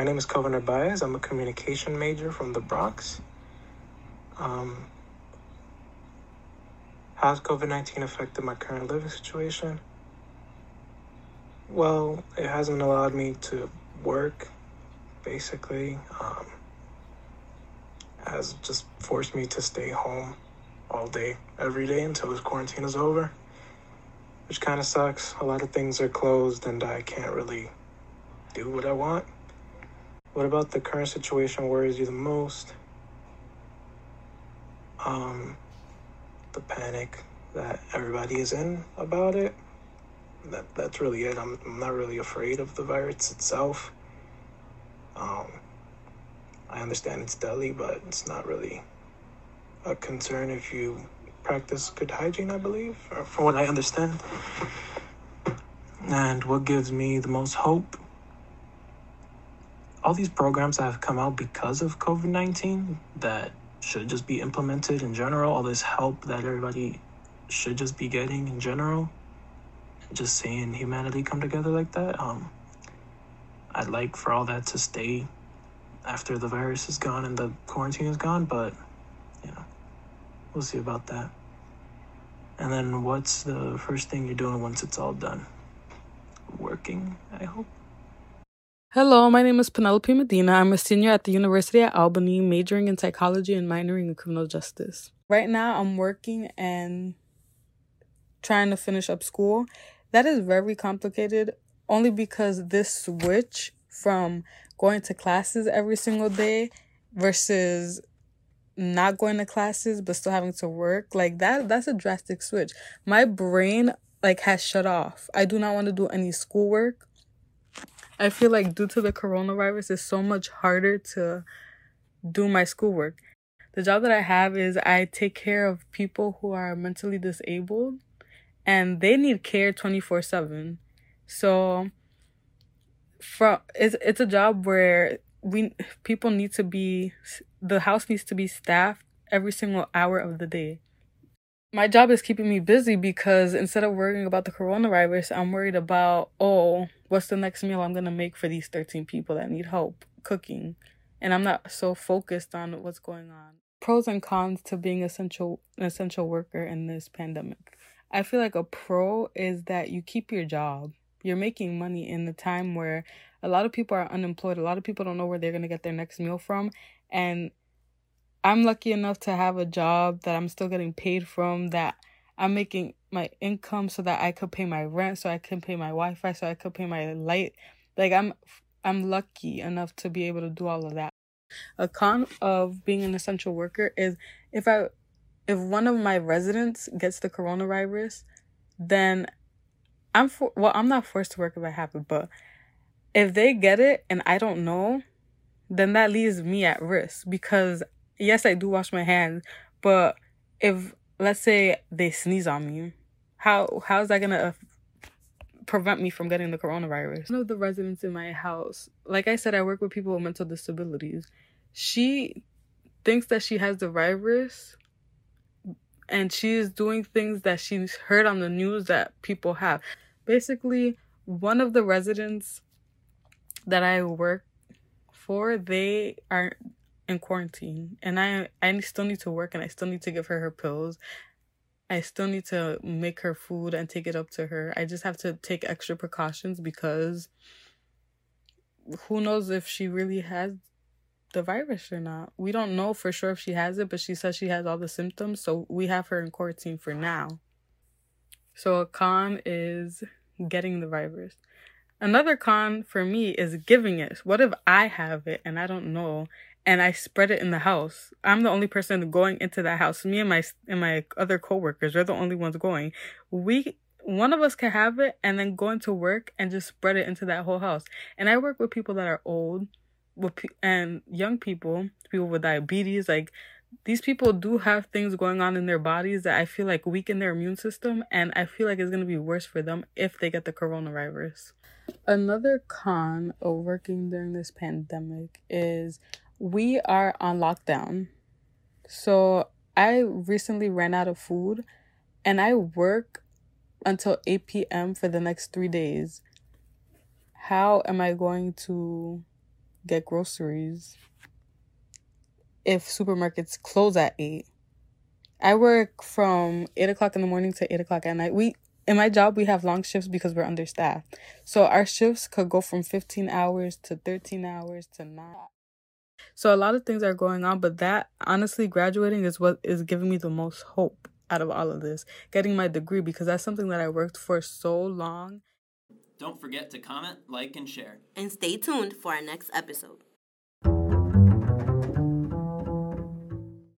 My name is Covenor Baez. I'm a communication major from the Bronx. Um, how's COVID 19 affected my current living situation? Well, it hasn't allowed me to work, basically. Um, has just forced me to stay home all day, every day until this quarantine is over, which kind of sucks. A lot of things are closed and I can't really do what I want. What about the current situation worries you the most? Um, the panic that everybody is in about it. That that's really it. I'm, I'm not really afraid of the virus itself. Um, I understand it's deadly, but it's not really a concern if you practice good hygiene, I believe, from what I understand. And what gives me the most hope? All these programs that have come out because of COVID 19 that should just be implemented in general, all this help that everybody should just be getting in general, just seeing humanity come together like that. Um, I'd like for all that to stay after the virus is gone and the quarantine is gone, but you know, we'll see about that. And then what's the first thing you're doing once it's all done? Working, I hope. Hello, my name is Penelope Medina. I'm a senior at the University at Albany, majoring in psychology and minoring in criminal justice. Right now, I'm working and trying to finish up school. That is very complicated only because this switch from going to classes every single day versus not going to classes but still having to work like that that's a drastic switch my brain like has shut off i do not want to do any schoolwork i feel like due to the coronavirus it's so much harder to do my schoolwork the job that i have is i take care of people who are mentally disabled and they need care 24 7 so from it's it's a job where we people need to be the house needs to be staffed every single hour of the day. My job is keeping me busy because instead of worrying about the coronavirus, I'm worried about oh, what's the next meal I'm gonna make for these 13 people that need help cooking, and I'm not so focused on what's going on. Pros and cons to being essential an essential worker in this pandemic. I feel like a pro is that you keep your job you're making money in the time where a lot of people are unemployed. A lot of people don't know where they're going to get their next meal from. And I'm lucky enough to have a job that I'm still getting paid from, that I'm making my income so that I could pay my rent, so I can pay my Wi-Fi, so I could pay my light. Like I'm I'm lucky enough to be able to do all of that. A con of being an essential worker is if I if one of my residents gets the coronavirus, then I'm for well, I'm not forced to work if I have it, but if they get it and I don't know, then that leaves me at risk because yes, I do wash my hands, but if let's say they sneeze on me, how how is that gonna prevent me from getting the coronavirus? One of the residents in my house, like I said, I work with people with mental disabilities. She thinks that she has the virus and she's doing things that she's heard on the news that people have. Basically, one of the residents that I work for, they are in quarantine and I I still need to work and I still need to give her her pills. I still need to make her food and take it up to her. I just have to take extra precautions because who knows if she really has the virus or not. We don't know for sure if she has it, but she says she has all the symptoms, so we have her in quarantine for now. So a con is getting the virus. Another con for me is giving it. What if I have it and I don't know and I spread it in the house? I'm the only person going into that house. Me and my and my other coworkers are the only ones going. We one of us can have it and then go into work and just spread it into that whole house. And I work with people that are old with and young people, people with diabetes, like these people do have things going on in their bodies that I feel like weaken their immune system, and I feel like it's gonna be worse for them if they get the coronavirus. Another con of working during this pandemic is we are on lockdown. So I recently ran out of food and I work until 8 p.m. for the next three days. How am I going to get groceries if supermarkets close at 8. I work from 8 o'clock in the morning to 8 o'clock at night. We in my job we have long shifts because we're understaffed. So our shifts could go from 15 hours to 13 hours to 9. So a lot of things are going on, but that honestly graduating is what is giving me the most hope out of all of this. Getting my degree because that's something that I worked for so long. Don't forget to comment, like, and share. And stay tuned for our next episode.